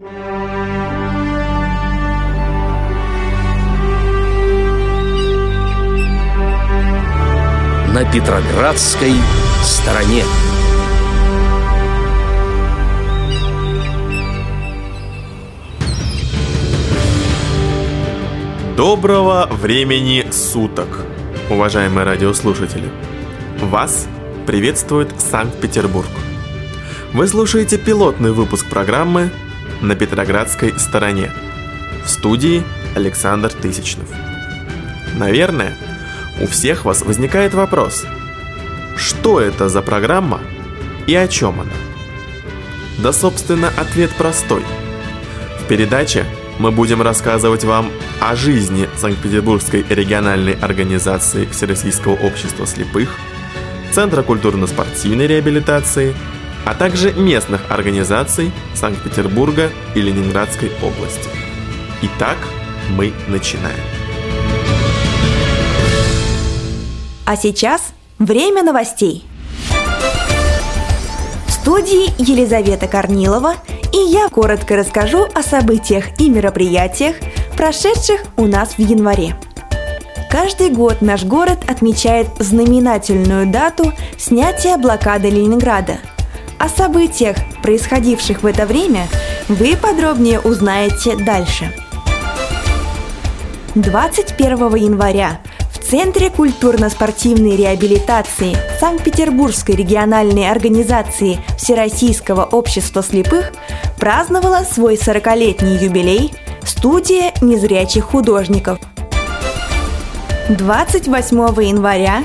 На Петроградской стороне. Доброго времени суток, уважаемые радиослушатели! Вас приветствует Санкт-Петербург. Вы слушаете пилотный выпуск программы «На Петроградской стороне». В студии Александр Тысячнов. Наверное, у всех вас возникает вопрос, что это за программа и о чем она? Да, собственно, ответ простой. В передаче мы будем рассказывать вам о жизни Санкт-Петербургской региональной организации Всероссийского общества слепых, Центра культурно-спортивной реабилитации, а также местных организаций Санкт-Петербурга и Ленинградской области. Итак, мы начинаем. А сейчас время новостей. В студии Елизавета Корнилова и я коротко расскажу о событиях и мероприятиях, прошедших у нас в январе. Каждый год наш город отмечает знаменательную дату снятия блокады Ленинграда. О событиях, происходивших в это время, вы подробнее узнаете дальше. 21 января в Центре культурно-спортивной реабилитации Санкт-Петербургской региональной организации Всероссийского общества слепых праздновала свой 40-летний юбилей – Студия незрячих художников. 28 января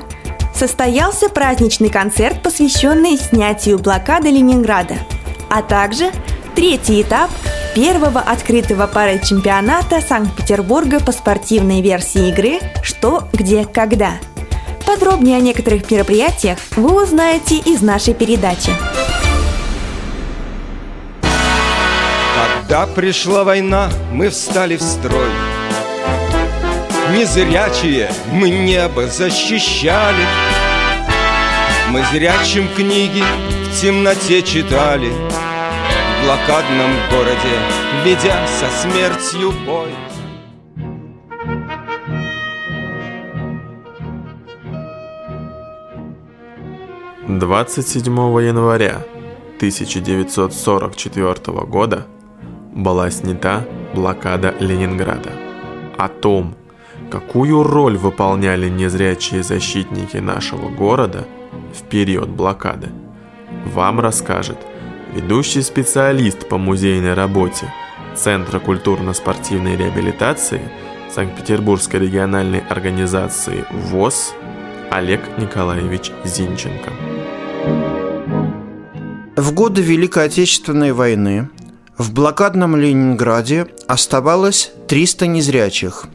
состоялся праздничный концерт, посвященный снятию блокады Ленинграда, а также третий этап первого открытого пары чемпионата Санкт-Петербурга по спортивной версии игры «Что, где, когда». Подробнее о некоторых мероприятиях вы узнаете из нашей передачи. Когда пришла война, мы встали в строй Незрячие мы небо защищали Мы зрячим книги в темноте читали В блокадном городе, ведя со смертью бой 27 января 1944 года была снята блокада Ленинграда. О том, какую роль выполняли незрячие защитники нашего города в период блокады, вам расскажет ведущий специалист по музейной работе Центра культурно-спортивной реабилитации Санкт-Петербургской региональной организации ВОЗ Олег Николаевич Зинченко. В годы Великой Отечественной войны в блокадном Ленинграде оставалось 300 незрячих.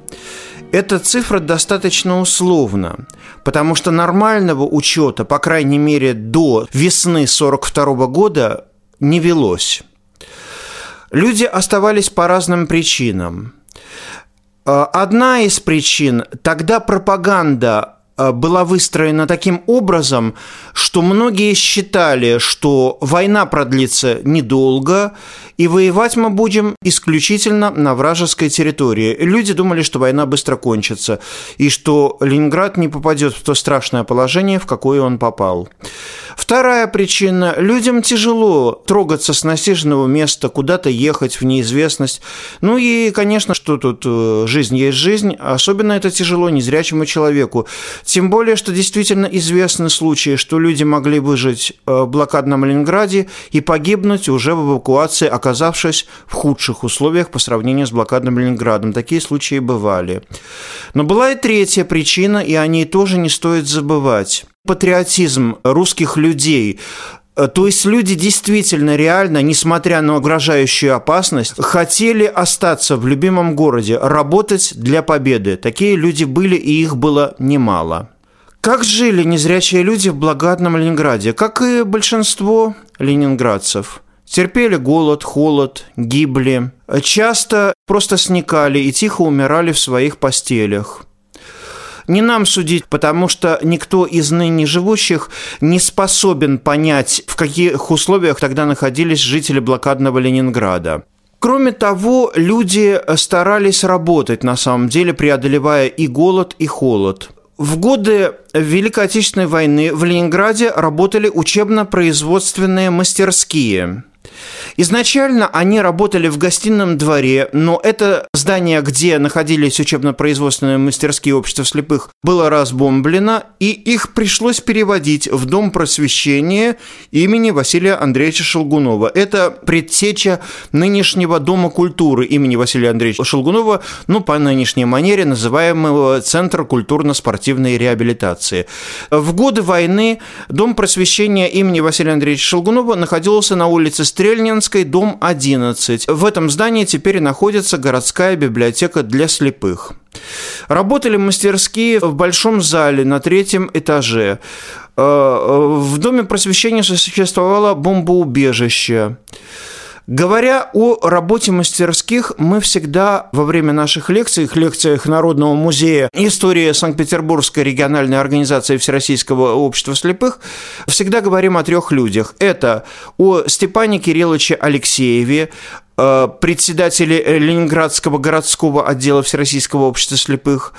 Эта цифра достаточно условна, потому что нормального учета, по крайней мере, до весны 1942 года не велось. Люди оставались по разным причинам. Э, одна из причин – тогда пропаганда была выстроена таким образом, что многие считали, что война продлится недолго, и воевать мы будем исключительно на вражеской территории. Люди думали, что война быстро кончится, и что Ленинград не попадет в то страшное положение, в какое он попал. Вторая причина – людям тяжело трогаться с насиженного места, куда-то ехать в неизвестность. Ну и, конечно, что тут э, жизнь есть жизнь, особенно это тяжело незрячему человеку. Тем более, что действительно известны случаи, что люди могли выжить э, в блокадном Ленинграде и погибнуть уже в эвакуации, оказавшись в худших условиях по сравнению с блокадным Ленинградом. Такие случаи бывали. Но была и третья причина, и о ней тоже не стоит забывать патриотизм русских людей, то есть люди действительно реально, несмотря на угрожающую опасность, хотели остаться в любимом городе, работать для победы. Такие люди были, и их было немало. Как жили незрячие люди в благодатном Ленинграде? Как и большинство ленинградцев. Терпели голод, холод, гибли. Часто просто сникали и тихо умирали в своих постелях не нам судить, потому что никто из ныне живущих не способен понять, в каких условиях тогда находились жители блокадного Ленинграда. Кроме того, люди старались работать, на самом деле, преодолевая и голод, и холод. В годы Великой Отечественной войны в Ленинграде работали учебно-производственные мастерские. Изначально они работали в гостином дворе, но это здание, где находились учебно-производственные мастерские общества слепых, было разбомблено, и их пришлось переводить в Дом просвещения имени Василия Андреевича Шелгунова. Это предтеча нынешнего Дома культуры имени Василия Андреевича Шелгунова, ну, по нынешней манере называемого Центра культурно-спортивной реабилитации. В годы войны Дом просвещения имени Василия Андреевича Шелгунова находился на улице Стрельнинской, дом 11. В этом здании теперь находится городская библиотека для слепых. Работали мастерские в большом зале на третьем этаже. Э, в Доме просвещения существовало бомбоубежище. Говоря о работе мастерских, мы всегда во время наших лекций, лекциях Народного музея истории Санкт-Петербургской региональной организации Всероссийского общества слепых, всегда говорим о трех людях. Это о Степане Кирилловиче Алексееве, э, председателе Ленинградского городского отдела Всероссийского общества слепых,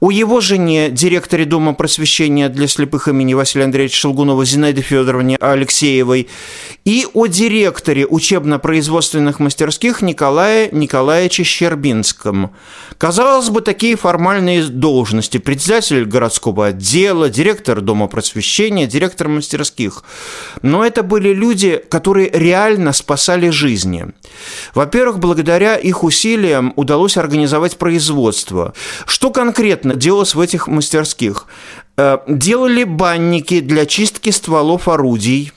у его жене, директоре Дома просвещения для слепых имени Василия Андреевича Шелгунова Зинаиды Федоровне Алексеевой и о директоре учебно-производственных мастерских Николае Николаевиче Щербинском. Казалось бы, такие формальные должности – председатель городского отдела, директор Дома просвещения, директор мастерских. Но это были люди, которые реально спасали жизни. Во-первых, благодаря их усилиям удалось организовать производство. Что конкретно конкретно делалось в этих мастерских? Э, делали банники для чистки стволов орудий,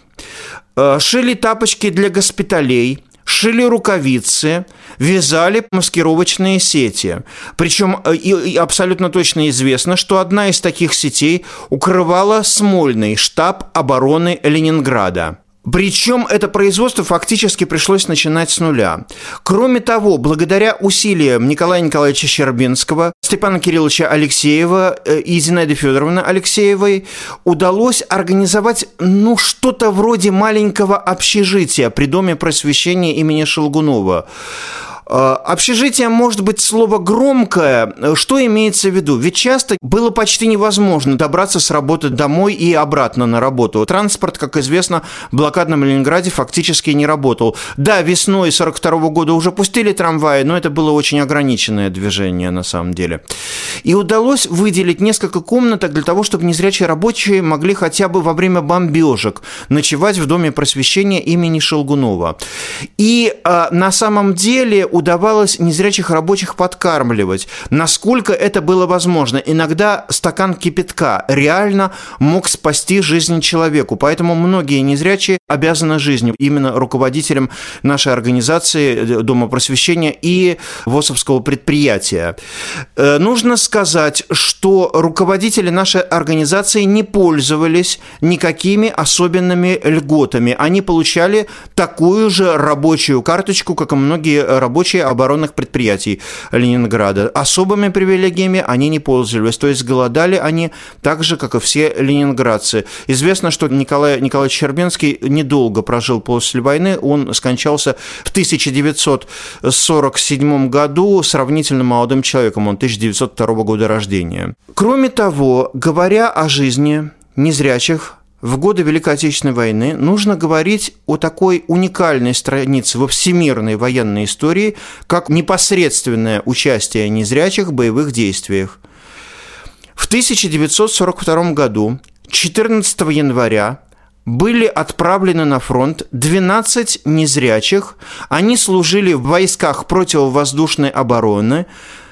э, шили тапочки для госпиталей, шили рукавицы, вязали маскировочные сети. Причем э, и, абсолютно точно известно, что одна из таких сетей укрывала Смольный штаб обороны Ленинграда. Причем это производство фактически пришлось начинать с нуля. Кроме того, благодаря усилиям Николая Николаевича Щербинского, Степана Кирилловича Алексеева э, и Зинаиды Федоровны Алексеевой удалось организовать ну что-то вроде маленького общежития при Доме просвещения имени Шелгунова. Э, общежитие может быть слово громкое. Что имеется в виду? Ведь часто было почти невозможно добраться с работы домой и обратно на работу. Транспорт, как известно, в блокадном Ленинграде фактически не работал. Да, весной 42 года уже пустили трамваи, но это было очень ограниченное движение на самом деле. И удалось выделить несколько комнаток для того, чтобы незрячие рабочие могли хотя бы во время бомбежек ночевать в Доме просвещения имени Шелгунова. И э, на самом деле удавалось незрячих рабочих подкармливать, насколько это было возможно. Иногда стакан кипятка реально мог спасти жизнь человеку, поэтому многие незрячие обязаны жизнью именно руководителям нашей организации э, Дома просвещения и ВОСовского предприятия. Э, нужно сказать, что руководители нашей организации не пользовались никакими особенными льготами. Они получали такую же рабочую карточку, как и многие рабочие оборонных предприятий Ленинграда. Особыми привилегиями они не пользовались, то есть голодали они так же, как и все ленинградцы. Известно, что Николай Николаевич Щербинский недолго прожил после войны, он скончался в 1947 году сравнительно молодым человеком, он 1902 года рождения. Кроме того, говоря о жизни незрячих в годы Великой Отечественной войны нужно говорить о такой уникальной странице во всемирной военной истории, как непосредственное участие незрячих в боевых действиях. В 1942 году, 14 января, были отправлены на фронт 12 незрячих. Они служили в войсках противовоздушной обороны,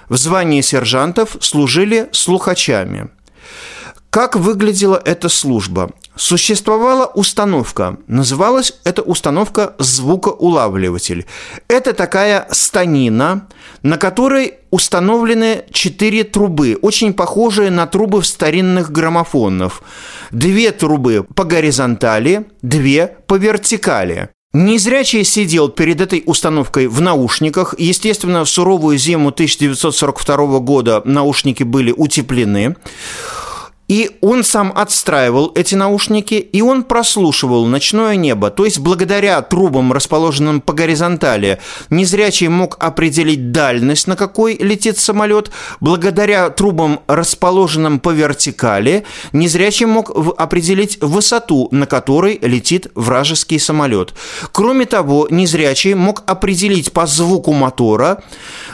в звании сержантов служили слухачами. Как выглядела эта служба? Существовала установка, называлась эта установка звукоулавливатель. Это такая станина, на которой установлены четыре трубы, очень похожие на трубы в старинных граммофонов. Две трубы по горизонтали, две по вертикали. Незрячий сидел перед этой установкой в наушниках. Естественно, в суровую зиму 1942 года наушники были утеплены. И он сам отстраивал эти наушники, и он прослушивал ночное небо. То есть благодаря трубам, расположенным по горизонтали, незрячий мог определить дальность, на какой летит самолет. Благодаря трубам, расположенным по вертикали, незрячий мог определить высоту, на которой летит вражеский самолет. Кроме того, незрячий мог определить по звуку мотора,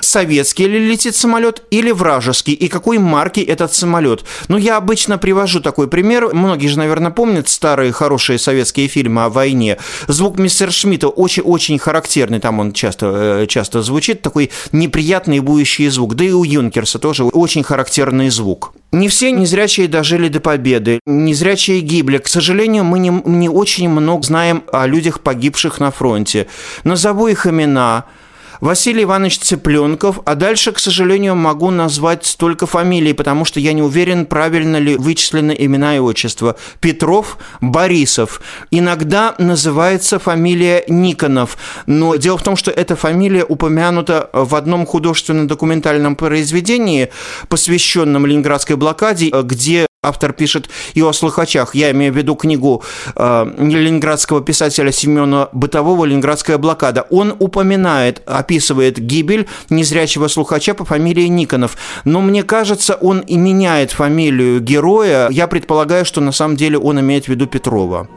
советский ли летит самолет или вражеский, и какой марки этот самолет. Но я обычно обычно привожу такой пример. Многие же, наверное, помнят старые хорошие советские фильмы о войне. Звук мистера Шмидта очень-очень характерный, там он часто, э, часто звучит, такой неприятный бующий звук. Да и у Юнкерса тоже очень характерный звук. Не все незрячие дожили до победы, незрячие гибли. К сожалению, мы не, не очень много знаем о людях, погибших на фронте. Назову их имена – Василий Иванович Цыпленков, а дальше, к сожалению, могу назвать только фамилии, потому что я не уверен, правильно ли вычислены имена и отчества. Петров, Борисов. Иногда называется фамилия Никонов, но дело в том, что эта фамилия упомянута в одном художественно-документальном произведении, посвященном Ленинградской блокаде, где Автор пишет и о слухачах. Я имею в виду книгу э, ленинградского писателя Семена Бытового «Ленинградская блокада». Он упоминает, описывает гибель незрячего слухача по фамилии Никонов. Но мне кажется, он и меняет фамилию героя. Я предполагаю, что на самом деле он имеет в виду Петрова.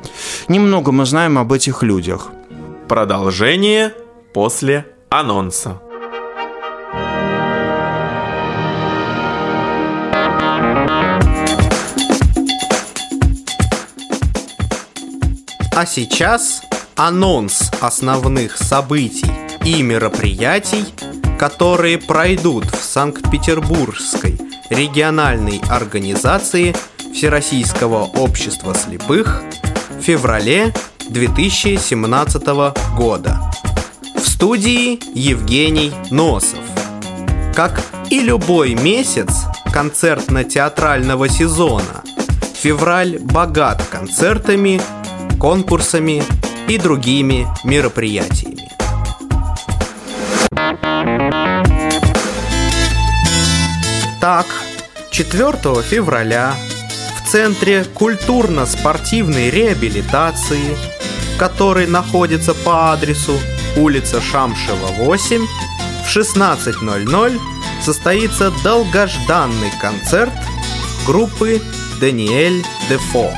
Немного мы знаем об этих людях. Продолжение после анонса. А сейчас анонс основных событий и мероприятий, которые пройдут в Санкт-Петербургской региональной организации Всероссийского общества слепых в феврале 2017 года. В студии Евгений Носов. Как и любой месяц концертно-театрального сезона, февраль богат концертами конкурсами и другими мероприятиями. Так, 4 февраля в Центре культурно-спортивной реабилитации, который находится по адресу улица Шамшева, 8, в 16.00 состоится долгожданный концерт группы Даниэль Дефо.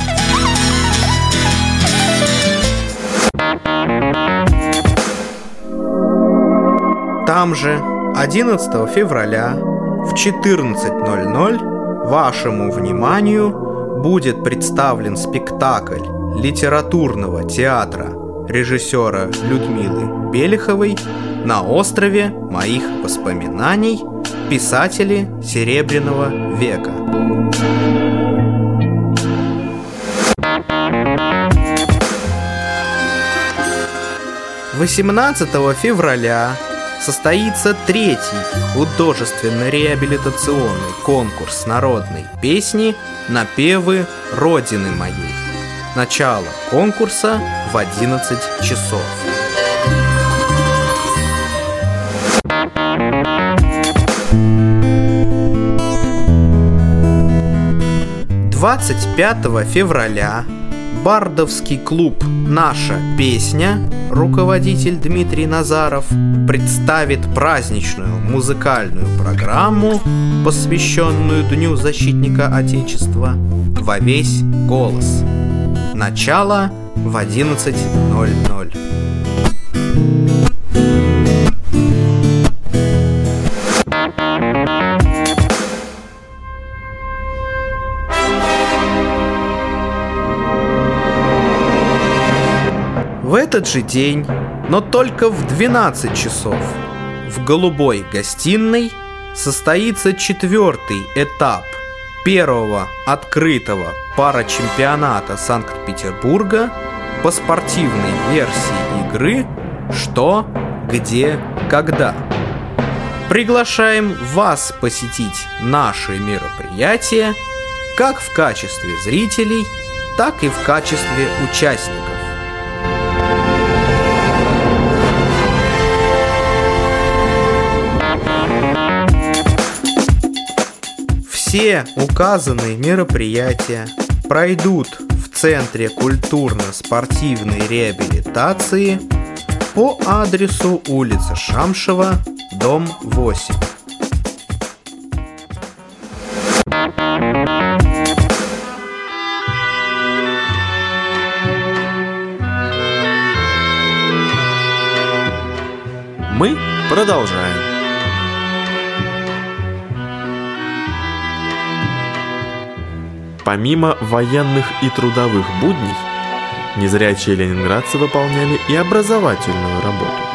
Там же 11 февраля в 14.00 вашему вниманию будет представлен спектакль литературного театра режиссера Людмилы Белиховой на острове моих воспоминаний писатели Серебряного века. 18 февраля состоится третий художественно-реабилитационный конкурс народной песни «Напевы Родины моей». Начало конкурса в 11 часов. Двадцать пятого февраля Бардовский клуб «Наша песня» руководитель Дмитрий Назаров представит праздничную музыкальную программу, посвященную Дню защитника Отечества, во весь голос. Начало в 11.00. этот же день, но только в 12 часов, в голубой гостиной состоится четвертый этап первого открытого парачемпионата Санкт-Петербурга по спортивной версии игры «Что, где, когда». Приглашаем вас посетить наши мероприятия как в качестве зрителей, так и в качестве участников. Все указанные мероприятия пройдут в Центре культурно-спортивной реабилитации по адресу улица Шамшева, дом 8. Мы продолжаем. Помимо военных и трудовых будней, незрячие ленинградцы выполняли и образовательную работу.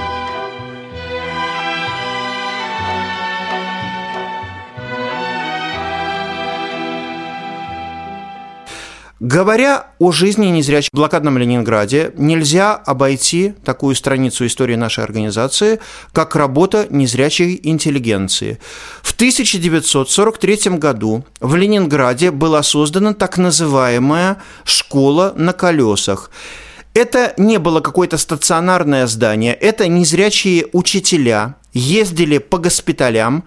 Говоря о жизни незрячих в блокадном Ленинграде, нельзя обойти такую страницу истории нашей организации, как работа незрячей интеллигенции. В 1943 году в Ленинграде была создана так называемая «школа на колесах». Это не было какое-то стационарное здание, это незрячие учителя ездили по госпиталям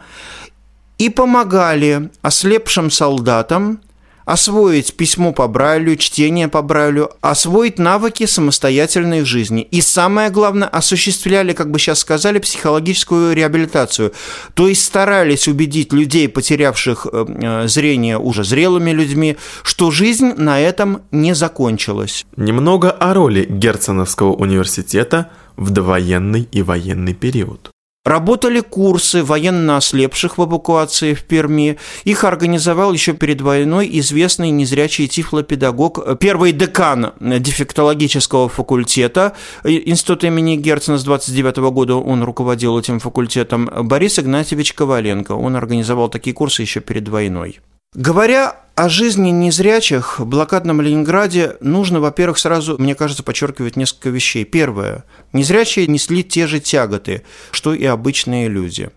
и помогали ослепшим солдатам освоить письмо по Брайлю, чтение по Брайлю, освоить навыки самостоятельной жизни. И самое главное, осуществляли, как бы сейчас сказали, психологическую реабилитацию. То есть старались убедить людей, потерявших э, э, зрение уже зрелыми людьми, что жизнь на этом не закончилась. Немного о роли Герценовского университета в довоенный и военный период. Работали курсы военно ослепших в эвакуации в Перми. Их организовал еще перед войной известный незрячий тифлопедагог, первый декан дефектологического факультета Института имени Герцена с 29 года он руководил этим факультетом, Борис Игнатьевич Коваленко. Он организовал такие курсы еще перед войной. Говоря о жизни незрячих в блокадном Ленинграде нужно, во-первых, сразу, мне кажется, подчеркивать несколько вещей. Первое. Незрячие несли те же тяготы, что и обычные люди.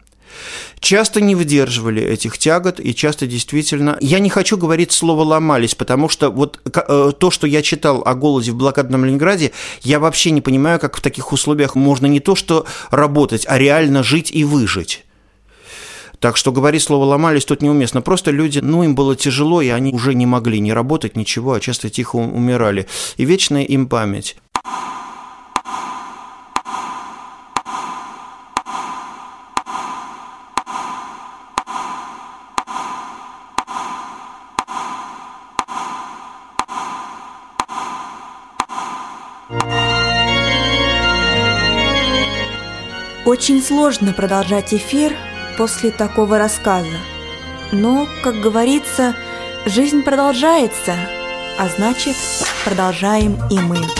Часто не выдерживали этих тягот, и часто действительно... Я не хочу говорить слово «ломались», потому что вот э, то, что я читал о голоде в блокадном Ленинграде, я вообще не понимаю, как в таких условиях можно не то что работать, а реально жить и выжить. Так что говорить слово «ломались» тут неуместно. Просто люди, ну, им было тяжело, и они уже не могли ни работать, ничего, а часто тихо умирали. И вечная им память. Очень сложно продолжать эфир после такого рассказа. Но, как говорится, жизнь продолжается, а значит, продолжаем и мы.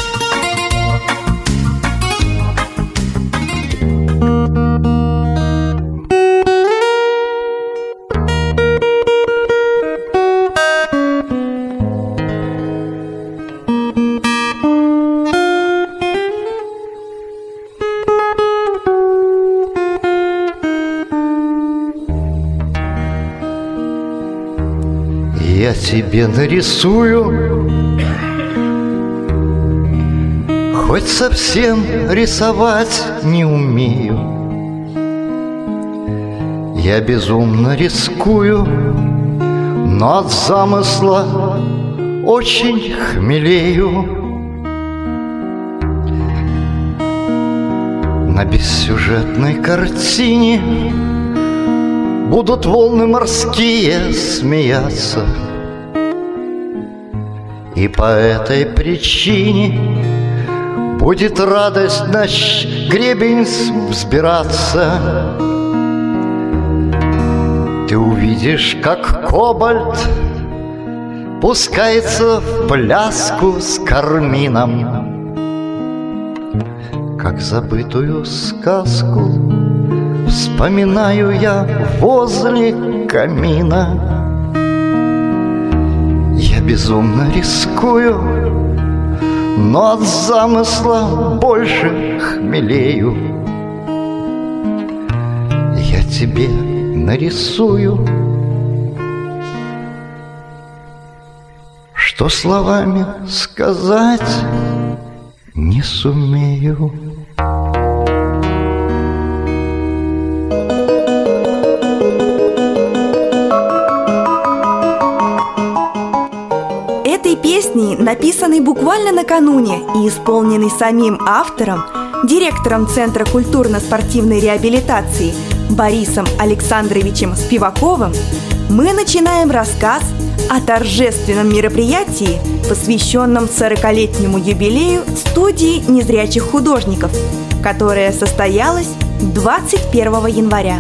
Тебе нарисую. Хоть совсем рисовать не умею. Я безумно рискую Но от замысла очень хмелею. На бессюжетной картине Будут волны морские смеяться — и по этой причине Будет радость наш гребень взбираться. Ты увидишь, как кобальт Пускается в пляску с кармином Как забытую сказку Вспоминаю я возле камина безумно рискую, но от замысла больше хмелею. Я тебе нарисую, что словами сказать не сумею. Песни, написанной буквально накануне и исполненной самим автором, директором Центра культурно-спортивной реабилитации Борисом Александровичем Спиваковым, мы начинаем рассказ о торжественном мероприятии, посвященном 40-летнему юбилею студии незрячих художников, которое состоялось 21 января.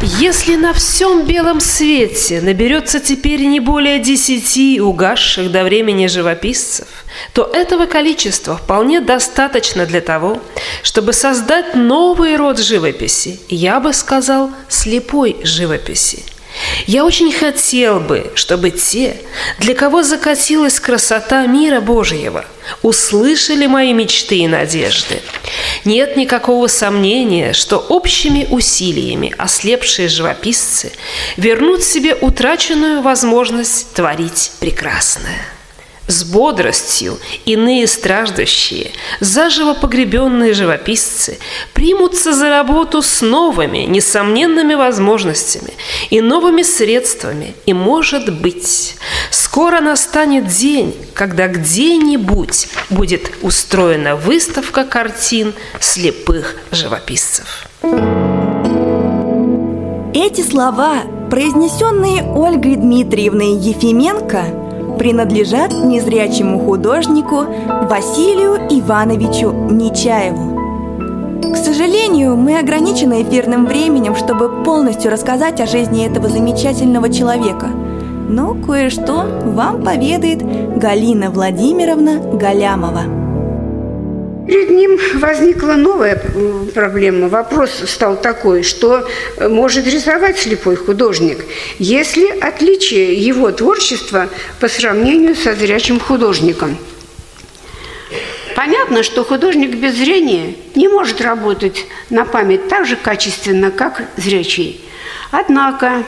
Если на всем белом свете наберется теперь не более десяти угасших до времени живописцев, то этого количества вполне достаточно для того, чтобы создать новый род живописи, я бы сказал, слепой живописи – я очень хотел бы, чтобы те, для кого закатилась красота мира Божьего, услышали мои мечты и надежды. Нет никакого сомнения, что общими усилиями ослепшие живописцы вернут себе утраченную возможность творить прекрасное с бодростью иные страждущие, заживо погребенные живописцы примутся за работу с новыми, несомненными возможностями и новыми средствами. И, может быть, скоро настанет день, когда где-нибудь будет устроена выставка картин слепых живописцев. Эти слова, произнесенные Ольгой Дмитриевной Ефименко – принадлежат незрячему художнику Василию Ивановичу Нечаеву. К сожалению, мы ограничены эфирным временем, чтобы полностью рассказать о жизни этого замечательного человека. Но кое-что вам поведает Галина Владимировна Галямова. Перед ним возникла новая проблема. Вопрос стал такой, что может рисовать слепой художник, если отличие его творчества по сравнению со зрячим художником. Понятно, что художник без зрения не может работать на память так же качественно, как зрячий. Однако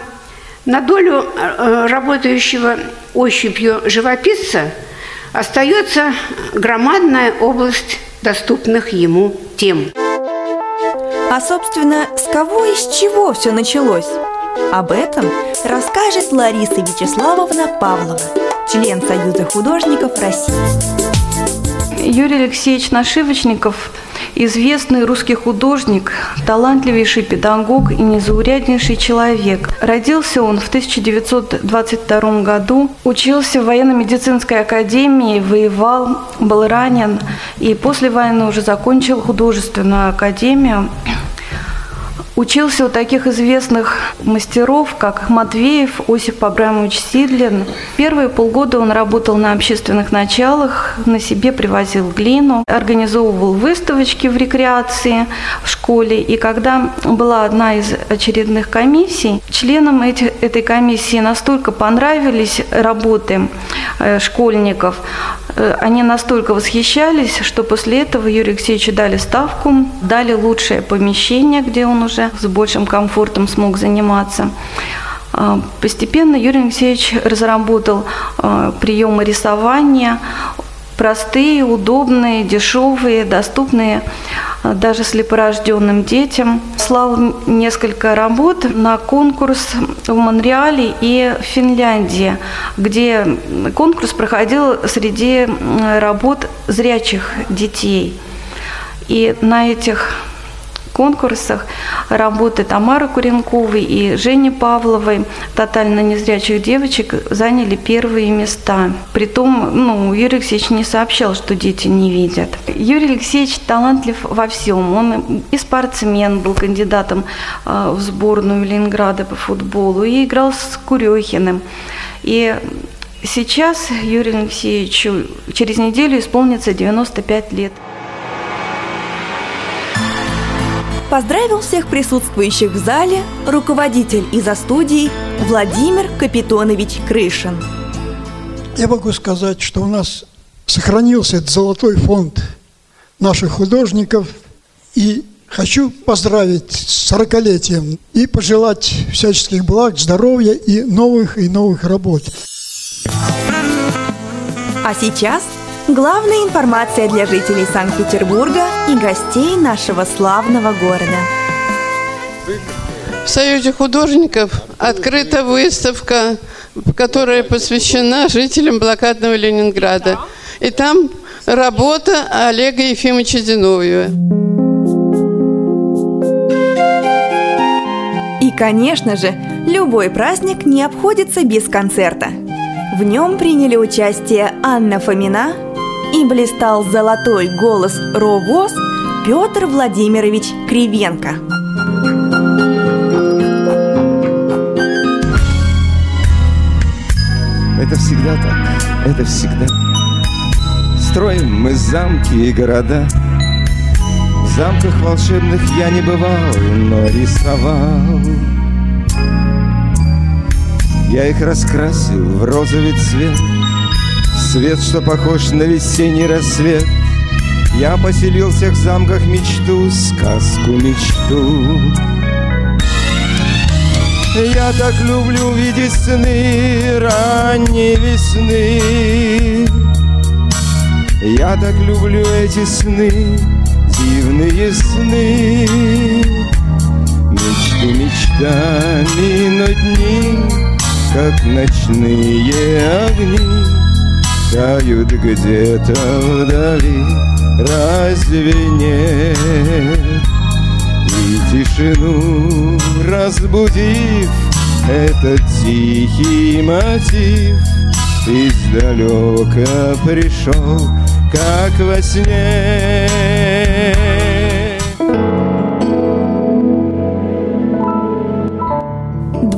на долю э, работающего ощупью живописца остается громадная область доступных ему тем. А, собственно, с кого и с чего все началось? Об этом расскажет Лариса Вячеславовна Павлова, член Союза художников России. Юрий Алексеевич Нашивочников – известный русский художник, талантливейший педагог и незауряднейший человек. Родился он в 1922 году, учился в военно-медицинской академии, воевал, был ранен и после войны уже закончил художественную академию Учился у таких известных мастеров, как Матвеев, Осип Абрамович Сидлин. Первые полгода он работал на общественных началах, на себе привозил глину, организовывал выставочки в рекреации в школе. И когда была одна из очередных комиссий, членам эти, этой комиссии настолько понравились работы э, школьников, они настолько восхищались, что после этого Юрию Алексеевичу дали ставку, дали лучшее помещение, где он уже с большим комфортом смог заниматься. А, постепенно Юрий Алексеевич разработал а, приемы рисования, простые, удобные, дешевые, доступные а, даже слепорожденным детям. Слал несколько работ на конкурс в Монреале и в Финляндии, где конкурс проходил среди работ зрячих детей. И на этих конкурсах работы Тамары Куренковой и Жени Павловой, тотально незрячих девочек, заняли первые места. Притом, ну, Юрий Алексеевич не сообщал, что дети не видят. Юрий Алексеевич талантлив во всем. Он и спортсмен, был кандидатом а, в сборную Ленинграда по футболу, и играл с Курехиным. И сейчас Юрию Алексеевичу через неделю исполнится 95 лет. Поздравил всех присутствующих в зале руководитель из-за студии Владимир Капитонович Крышин. Я могу сказать, что у нас сохранился этот золотой фонд наших художников. И хочу поздравить с 40-летием и пожелать всяческих благ, здоровья и новых и новых работ. А сейчас Главная информация для жителей Санкт-Петербурга и гостей нашего славного города. В Союзе художников открыта выставка которая посвящена жителям блокадного Ленинграда. И там работа Олега Ефимовича Зиновьева. И, конечно же, любой праздник не обходится без концерта. В нем приняли участие Анна Фомина и блистал золотой голос Ровоз Петр Владимирович Кривенко. Это всегда так, это всегда. Строим мы замки и города. В замках волшебных я не бывал, но рисовал. Я их раскрасил в розовый цвет, Свет, что похож на весенний рассвет. Я поселил всех в замках мечту, сказку мечту. Я так люблю видеть сны ранней весны. Я так люблю эти сны, дивные сны. Мечту мечтами, но дни, как ночные огни, Тают где-то вдали, разве нет? И тишину разбудив этот тихий мотив Издалека пришел, как во сне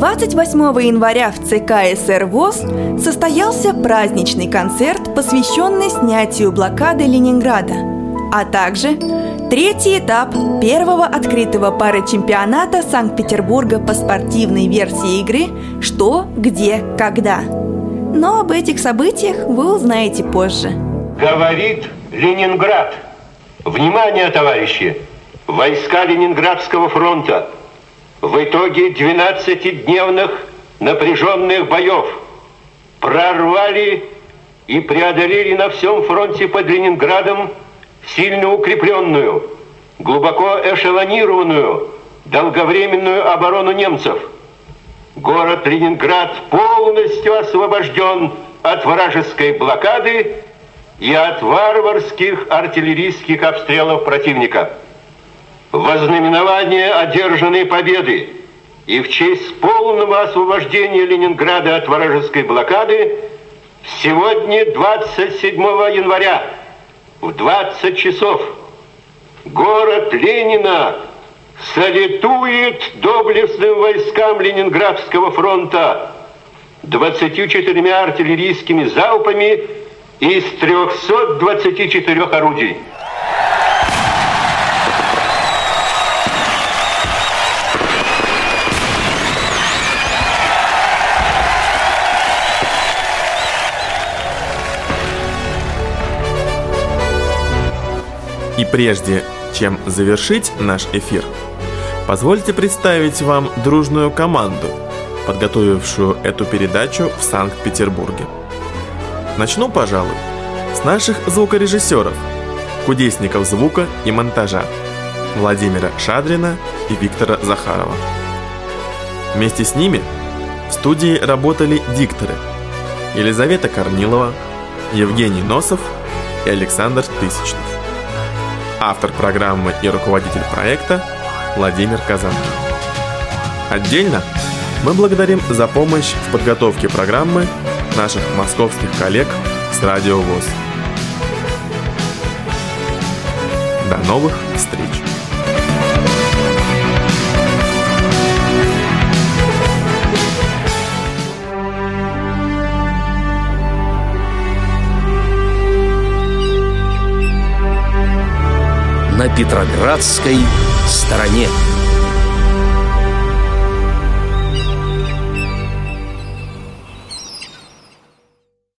28 января в ЦК СР ВОЗ состоялся праздничный концерт, посвященный снятию блокады Ленинграда, а также третий этап первого открытого пары чемпионата Санкт-Петербурга по спортивной версии игры «Что, где, когда». Но об этих событиях вы узнаете позже. Говорит Ленинград. Внимание, товарищи! Войска Ленинградского фронта – в итоге 12-дневных напряженных боев прорвали и преодолели на всем фронте под Ленинградом сильно укрепленную, глубоко эшелонированную, долговременную оборону немцев. Город Ленинград полностью освобожден от вражеской блокады и от варварских артиллерийских обстрелов противника вознаменование одержанной победы и в честь полного освобождения Ленинграда от вражеской блокады сегодня, 27 января, в 20 часов, город Ленина салютует доблестным войскам Ленинградского фронта 24 артиллерийскими залпами из 324 орудий. И прежде чем завершить наш эфир, позвольте представить вам дружную команду, подготовившую эту передачу в Санкт-Петербурге. Начну, пожалуй, с наших звукорежиссеров, кудесников звука и монтажа Владимира Шадрина и Виктора Захарова. Вместе с ними в студии работали дикторы Елизавета Корнилова, Евгений Носов и Александр Тысячный автор программы и руководитель проекта Владимир Казан. Отдельно мы благодарим за помощь в подготовке программы наших московских коллег с Радио ВОЗ. До новых встреч! На Петроградской стороне.